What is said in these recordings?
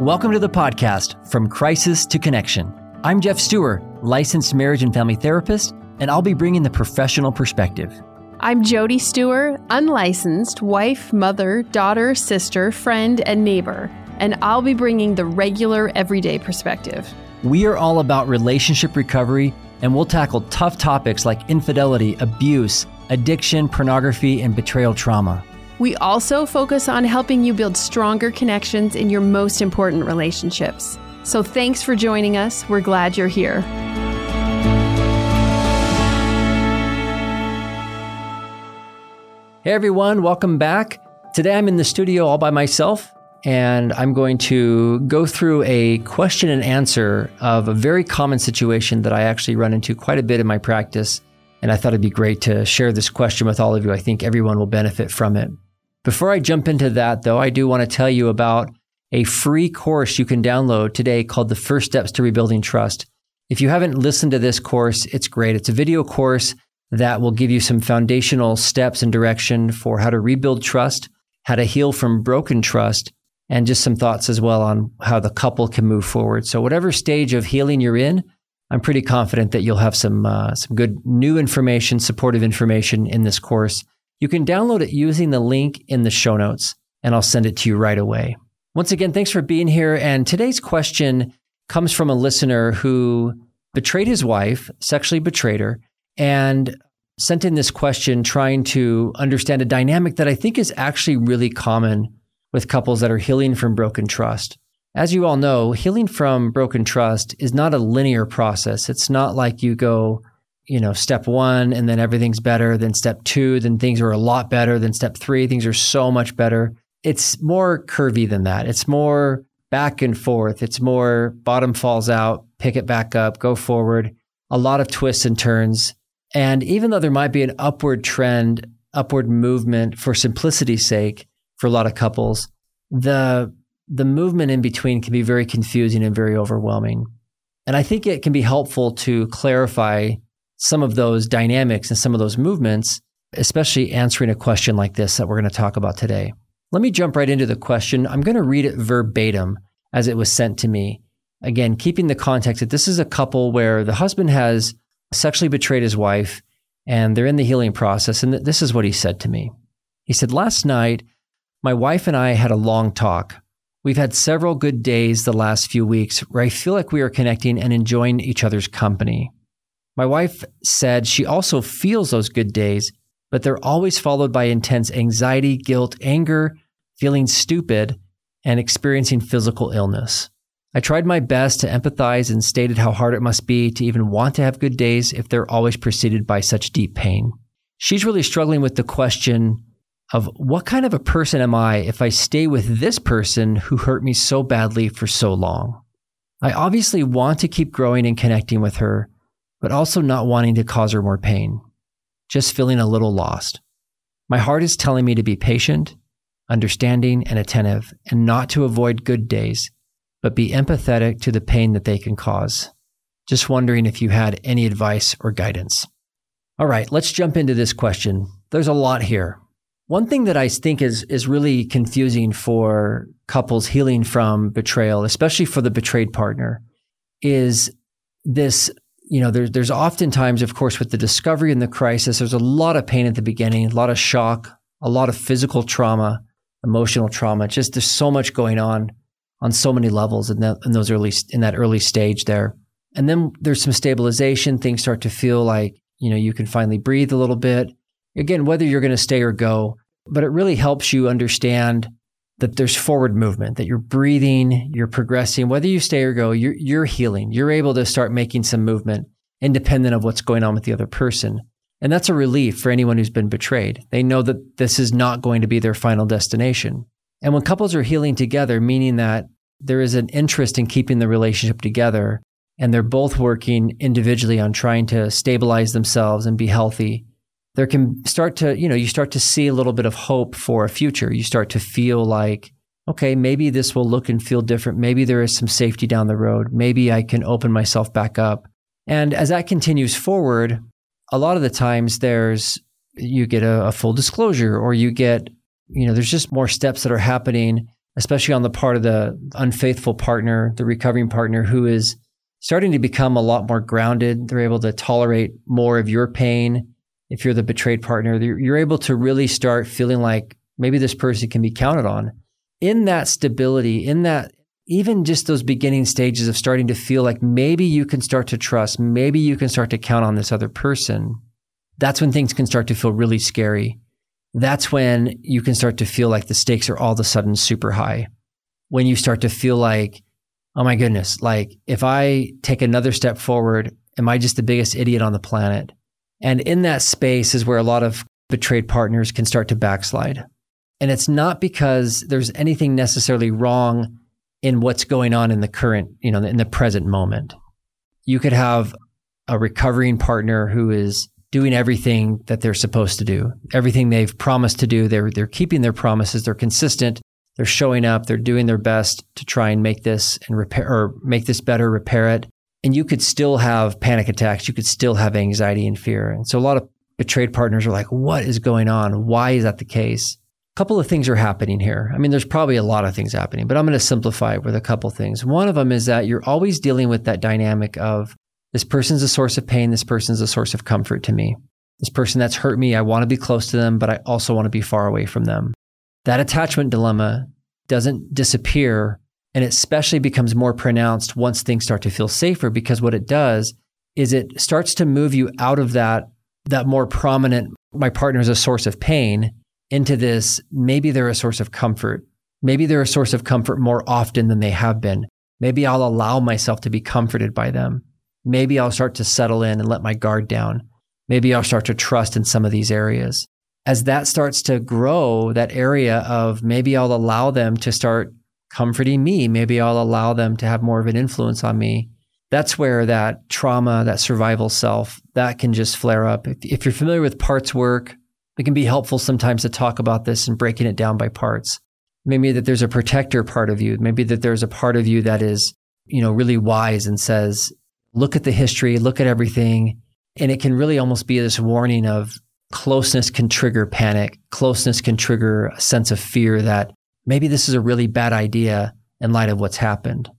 Welcome to the podcast, From Crisis to Connection. I'm Geoff Steurer, licensed marriage and family therapist, and I'll be bringing the professional perspective. I'm Jody Steurer, unlicensed wife, mother, daughter, sister, friend, and neighbor, and I'll be bringing the regular, everyday perspective. We are all about relationship recovery, and we'll tackle tough topics like infidelity, abuse, addiction, pornography, and betrayal trauma. We also focus on helping you build stronger connections in your most important relationships. So thanks for joining us. We're glad you're here. Hey everyone, welcome back. Today I'm in the studio all by myself and I'm going to go through a question and answer of a very common situation that I actually run into quite a bit in my practice. And I thought it'd be great to share this question with all of you. I think everyone will benefit from it. Before I jump into that, though, I do want to tell you about a free course you can download today called The First Steps to Rebuilding Trust. If you haven't listened to this course, it's great. It's a video course that will give you some foundational steps and direction for how to rebuild trust, how to heal from broken trust, and just some thoughts as well on how the couple can move forward. So, whatever stage of healing you're in, I'm pretty confident that you'll have some uh, some good new information, supportive information in this course. You can download it using the link in the show notes, and I'll send it to you right away. Once again, thanks for being here. And today's question comes from a listener who betrayed his wife, sexually betrayed her, and sent in this question trying to understand a dynamic that I think is actually really common with couples that are healing from broken trust. As you all know, healing from broken trust is not a linear process. It's not like you go you know, step one and then everything's better. Then step two, then things are a lot better. Then step three, things are so much better. It's more curvy than that. It's more back and forth. It's more bottom falls out, pick it back up, go forward. A lot of twists and turns. And even though there might be an upward trend, upward movement for simplicity's sake for a lot of couples, the the movement in between can be very confusing and very overwhelming. And I think it can be helpful to clarify some of those dynamics and some of those movements, especially answering a question like this that we're going to talk about today. Let me jump right into the question. I'm going to read it verbatim as it was sent to me. Again, keeping the context that this is a couple where the husband has sexually betrayed his wife and they're in the healing process. And this is what he said to me. He said, Last night, my wife and I had a long talk. We've had several good days the last few weeks where I feel like we are connecting and enjoying each other's company. My wife said she also feels those good days, but they're always followed by intense anxiety, guilt, anger, feeling stupid, and experiencing physical illness. I tried my best to empathize and stated how hard it must be to even want to have good days if they're always preceded by such deep pain. She's really struggling with the question of what kind of a person am I if I stay with this person who hurt me so badly for so long? I obviously want to keep growing and connecting with her, but also not wanting to cause her more pain, just feeling a little lost. My heart is telling me to be patient, understanding, and attentive, and not to avoid good days, but be empathetic to the pain that they can cause. Just wondering if you had any advice or guidance. All right, let's jump into this question. There's a lot here. One thing that I think is, is really confusing for couples healing from betrayal, especially for the betrayed partner, is this you know, there's there's oftentimes, of course, with the discovery and the crisis, there's a lot of pain at the beginning, a lot of shock, a lot of physical trauma, emotional trauma. Just there's so much going on on so many levels in, that, in those early in that early stage there. And then there's some stabilization. Things start to feel like you know you can finally breathe a little bit. Again, whether you're going to stay or go, but it really helps you understand that there's forward movement, that you're breathing, you're progressing, whether you stay or go, you're, you're healing. You're able to start making some movement independent of what's going on with the other person. And that's a relief for anyone who's been betrayed. They know that this is not going to be their final destination. And when couples are healing together, meaning that there is an interest in keeping the relationship together and they're both working individually on trying to stabilize themselves and be healthy, there can start to, you know, you start to see a little bit of hope for a future. You start to feel like, okay, maybe this will look and feel different. Maybe there is some safety down the road. Maybe I can open myself back up. And as that continues forward, a lot of the times there's, you get a, a full disclosure or you get, you know, there's just more steps that are happening especially on the part of the unfaithful partner, the recovering partner who is starting to become a lot more grounded. They're able to tolerate more of your pain. If you're the betrayed partner, you're able to really start feeling like maybe this person can be counted on. In that stability, in that even just those beginning stages of starting to feel like maybe you can start to trust, maybe you can start to count on this other person, that's when things can start to feel really scary. That's when you can start to feel like the stakes are all of a sudden super high. When you start to feel like, oh my goodness, like if I take another step forward, am I just the biggest idiot on the planet? And in that space is where a lot of betrayed partners can start to backslide. And it's not because there's anything necessarily wrong in what's going on in the current, you know, in the present moment. You could have a recovering partner who is doing everything that they're supposed to do, everything they've promised to do. They're, they're keeping their promises. They're consistent. They're showing up. They're doing their best to try and make this and repair or make this better, repair it. And you could still have panic attacks. You could still have anxiety and fear. And so a lot of betrayed partners are like, what is going on? Why is that the case? A couple of things are happening here. I mean, there's probably a lot of things happening, but I'm going to simplify it with a couple things. One of them is that you're always dealing with that dynamic of this person's a source of pain. This person's a source of comfort to me. This person that's hurt me, I want to be close to them, but I also want to be far away from them. That attachment dilemma doesn't disappear and it especially becomes more pronounced once things start to feel safer because what it does is it starts to move you out of that that more prominent my partner is a source of pain into this maybe they're a source of comfort. Maybe they're a source of comfort more often than they have been. Maybe I'll allow myself to be comforted by them maybe I'll start to settle in and let my guard down. Maybe I'll start to trust in some of these areas. As that starts to grow, that area of maybe I'll allow them to start comforting me, maybe I'll allow them to have more of an influence on me. That's where that trauma, that survival self, that can just flare up. If, if you're familiar with parts work, it can be helpful sometimes to talk about this and breaking it down by parts. Maybe that there's a protector part of you. Maybe that there's a part of you that is, you know, really wise and says, look at the history, look at everything. And it can really almost be this warning of closeness can trigger panic. Closeness can trigger a sense of fear that maybe this is a really bad idea in light of what's happened.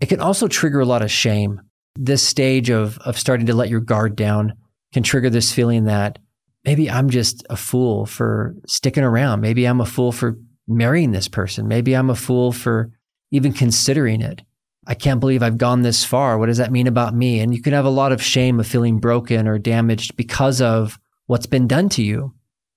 It can also trigger a lot of shame. This stage of, of starting to let your guard down can trigger this feeling that maybe I'm just a fool for sticking around. Maybe I'm a fool for marrying this person. Maybe I'm a fool for even considering it. I can't believe I've gone this far. What does that mean about me? And you can have a lot of shame of feeling broken or damaged because of what's been done to you.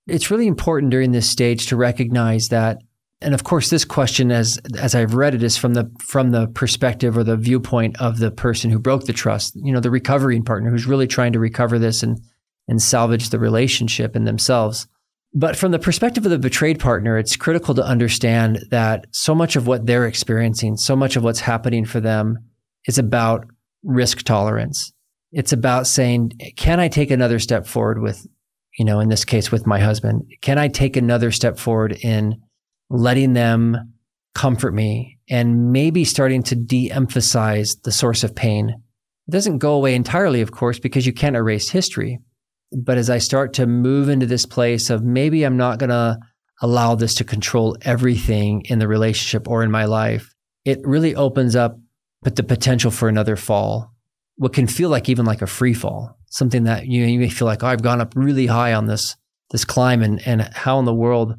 It's really important during this stage to recognize that and of course this question as as I've read it is from the from the perspective or the viewpoint of the person who broke the trust, you know, the recovering partner who's really trying to recover this and and salvage the relationship in themselves. But from the perspective of the betrayed partner, it's critical to understand that so much of what they're experiencing, so much of what's happening for them is about risk tolerance. It's about saying, can I take another step forward with, you know, in this case with my husband? Can I take another step forward in letting them comfort me and maybe starting to de emphasize the source of pain? It doesn't go away entirely, of course, because you can't erase history. But as I start to move into this place of maybe I'm not going to allow this to control everything in the relationship or in my life, it really opens up but the potential for another fall. What can feel like even like a free fall, something that you, you may feel like, oh, I've gone up really high on this this climb and and how in the world,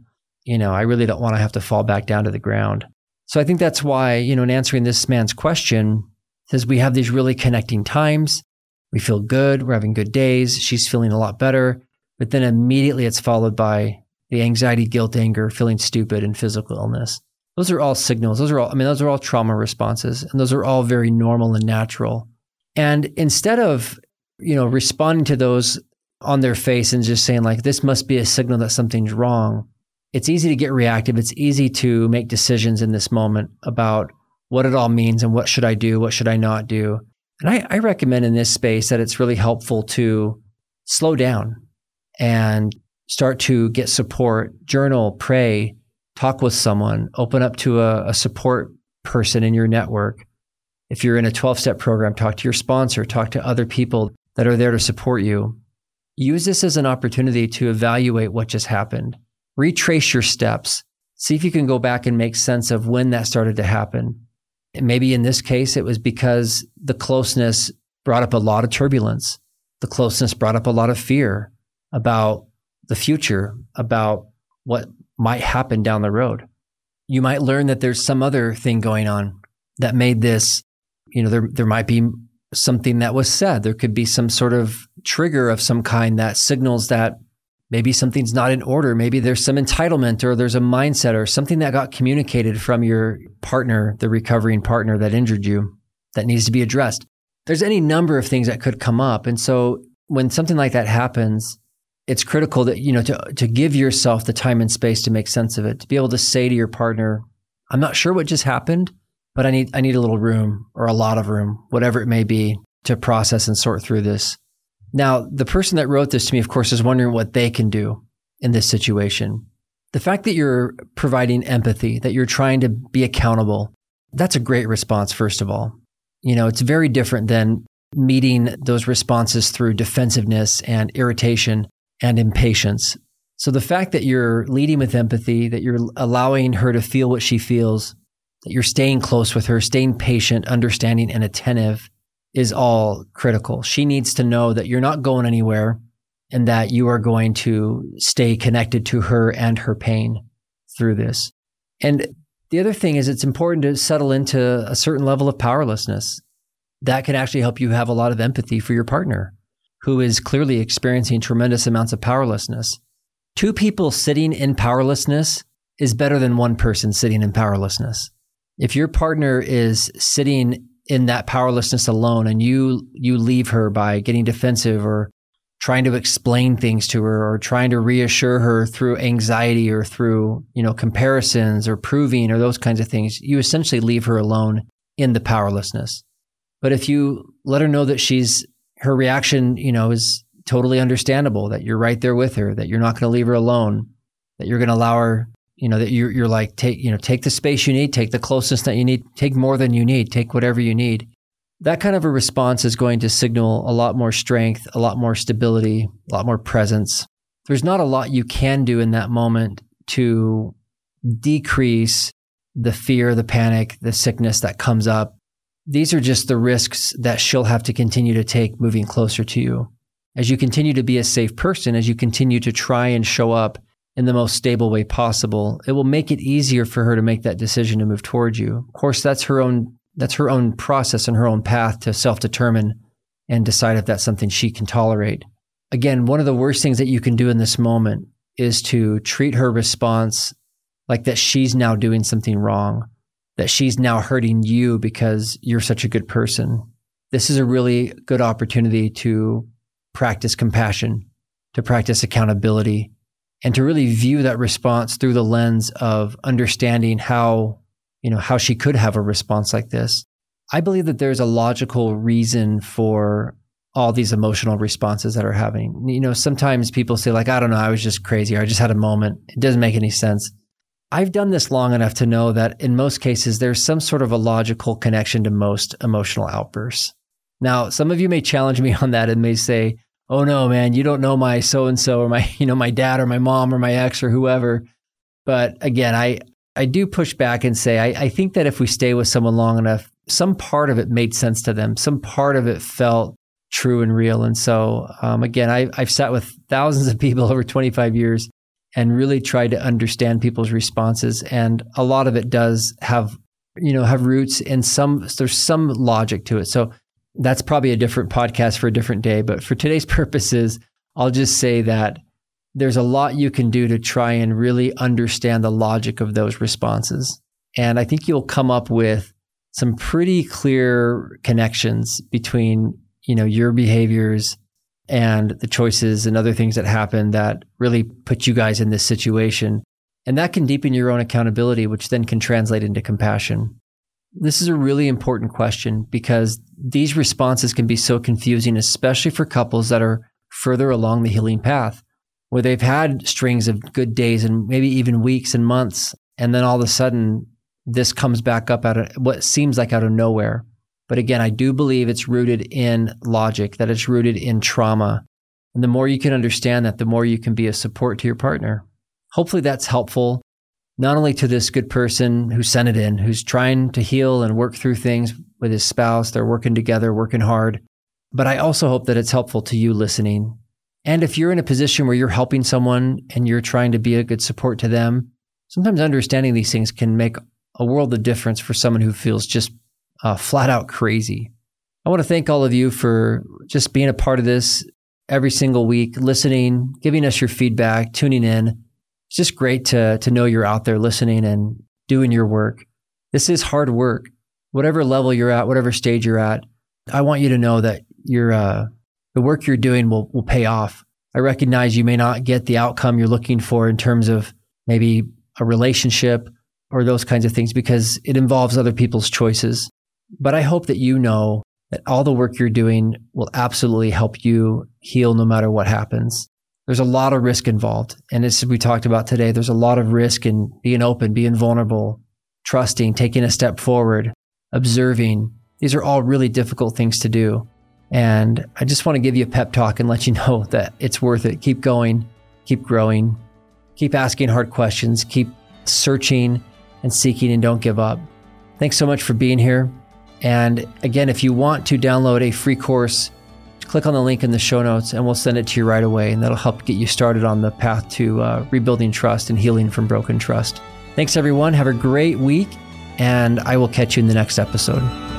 you know, I really don't want to have to fall back down to the ground. So I think that's why, you know, in answering this man's question, says we have these really connecting times. We feel good. We're having good days. She's feeling a lot better. But then immediately it's followed by the anxiety, guilt, anger, feeling stupid, and physical illness. Those are all signals. Those are all, I mean, those are all trauma responses. And those are all very normal and natural. And instead of, you know, responding to those on their face and just saying, like, this must be a signal that something's wrong, it's easy to get reactive. It's easy to make decisions in this moment about what it all means and what should I do, what should I not do. And I, I recommend in this space that it's really helpful to slow down and start to get support, journal, pray, talk with someone, open up to a, a support person in your network. If you're in a 12 step program, talk to your sponsor, talk to other people that are there to support you. Use this as an opportunity to evaluate what just happened. Retrace your steps. See if you can go back and make sense of when that started to happen. maybe in this case, it was because the closeness brought up a lot of turbulence. The closeness brought up a lot of fear about the future, about what might happen down the road. You might learn that there's some other thing going on that made this, you know, there, there might be something that was said. There could be some sort of trigger of some kind that signals that maybe something's not in order. Maybe there's some entitlement or there's a mindset or something that got communicated from your partner, the recovering partner that injured you, that needs to be addressed. There's any number of things that could come up. And so when something like that happens, it's critical that, you know, to, to give yourself the time and space to make sense of it, to be able to say to your partner, I'm not sure what just happened, but I need, I need a little room or a lot of room, whatever it may be to process and sort through this. Now, the person that wrote this to me, of course, is wondering what they can do in this situation. The fact that you're providing empathy, that you're trying to be accountable, that's a great response, first of all. You know, it's very different than meeting those responses through defensiveness and irritation and impatience. So the fact that you're leading with empathy, that you're allowing her to feel what she feels, that you're staying close with her, staying patient, understanding, and attentive is all critical. She needs to know that you're not going anywhere and that you are going to stay connected to her and her pain through this. And the other thing is it's important to settle into a certain level of powerlessness. That can actually help you have a lot of empathy for your partner who is clearly experiencing tremendous amounts of powerlessness. Two people sitting in powerlessness is better than one person sitting in powerlessness. If your partner is sitting in that powerlessness alone and you you leave her by getting defensive or trying to explain things to her or trying to reassure her through anxiety or through you know comparisons or proving or those kinds of things. You essentially leave her alone in the powerlessness. But if you let her know that she's her reaction you know is totally understandable that you're right there with her that you're not going to leave her alone that you're going to allow her you know that you're, you're like take you know take the space you need take the closeness that you need take more than you need take whatever you need. That kind of a response is going to signal a lot more strength a lot more stability a lot more presence. There's not a lot you can do in that moment to decrease the fear the panic the sickness that comes up. These are just the risks that she'll have to continue to take moving closer to you. As you continue to be a safe person as you continue to try and show up in the most stable way possible, it will make it easier for her to make that decision to move towards you. Of course, that's her own that's her own process and her own path to self-determine and decide if that's something she can tolerate. Again, one of the worst things that you can do in this moment is to treat her response like that she's now doing something wrong, that she's now hurting you because you're such a good person. This is a really good opportunity to practice compassion, to practice accountability, and to really view that response through the lens of understanding how you know how she could have a response like this i believe that there's a logical reason for all these emotional responses that are happening. You know sometimes people say like i don't know i was just crazy or i just had a moment it doesn't make any sense. I've done this long enough to know that in most cases there's some sort of a logical connection to most emotional outbursts. Now some of you may challenge me on that and may say oh no, man, you don't know my so and so or my, you know, my dad or my mom or my ex or whoever. But again, I, I do push back and say, I, I think that if we stay with someone long enough, some part of it made sense to them. Some part of it felt true and real. And so, um, again, I, I've sat with thousands of people over 25 years and really tried to understand people's responses. And a lot of it does have, you know, have roots in some, there's some logic to it. So that's probably a different podcast for a different day. But for today's purposes, I'll just say that there's a lot you can do to try and really understand the logic of those responses. And I think you'll come up with some pretty clear connections between, you know, your behaviors and the choices and other things that happen that really put you guys in this situation. And that can deepen your own accountability, which then can translate into compassion. This is a really important question because these responses can be so confusing, especially for couples that are further along the healing path, where they've had strings of good days and maybe even weeks and months. And then all of a sudden, this comes back up out of what seems like out of nowhere. But again, I do believe it's rooted in logic, that it's rooted in trauma. And the more you can understand that, the more you can be a support to your partner. Hopefully that's helpful not only to this good person who sent it in, who's trying to heal and work through things with his spouse. They're working together, working hard. But I also hope that it's helpful to you listening. And if you're in a position where you're helping someone and you're trying to be a good support to them, sometimes understanding these things can make a world of difference for someone who feels just uh, flat out crazy. I want to thank all of you for just being a part of this every single week, listening, giving us your feedback, tuning in. It's just great to, to know you're out there listening and doing your work. This is hard work. Whatever level you're at, whatever stage you're at, I want you to know that your uh, the work you're doing will, will pay off. I recognize you may not get the outcome you're looking for in terms of maybe a relationship or those kinds of things because it involves other people's choices. But I hope that you know that all the work you're doing will absolutely help you heal no matter what happens. There's a lot of risk involved. And as we talked about today, there's a lot of risk in being open, being vulnerable, trusting, taking a step forward, observing. These are all really difficult things to do. And I just want to give you a pep talk and let you know that it's worth it. Keep going, keep growing, keep asking hard questions, keep searching and seeking, and don't give up. Thanks so much for being here. And again, if you want to download a free course, click on the link in the show notes and we'll send it to you right away. And that'll help get you started on the path to uh, rebuilding trust and healing from broken trust. Thanks, everyone. Have a great week, and I will catch you in the next episode.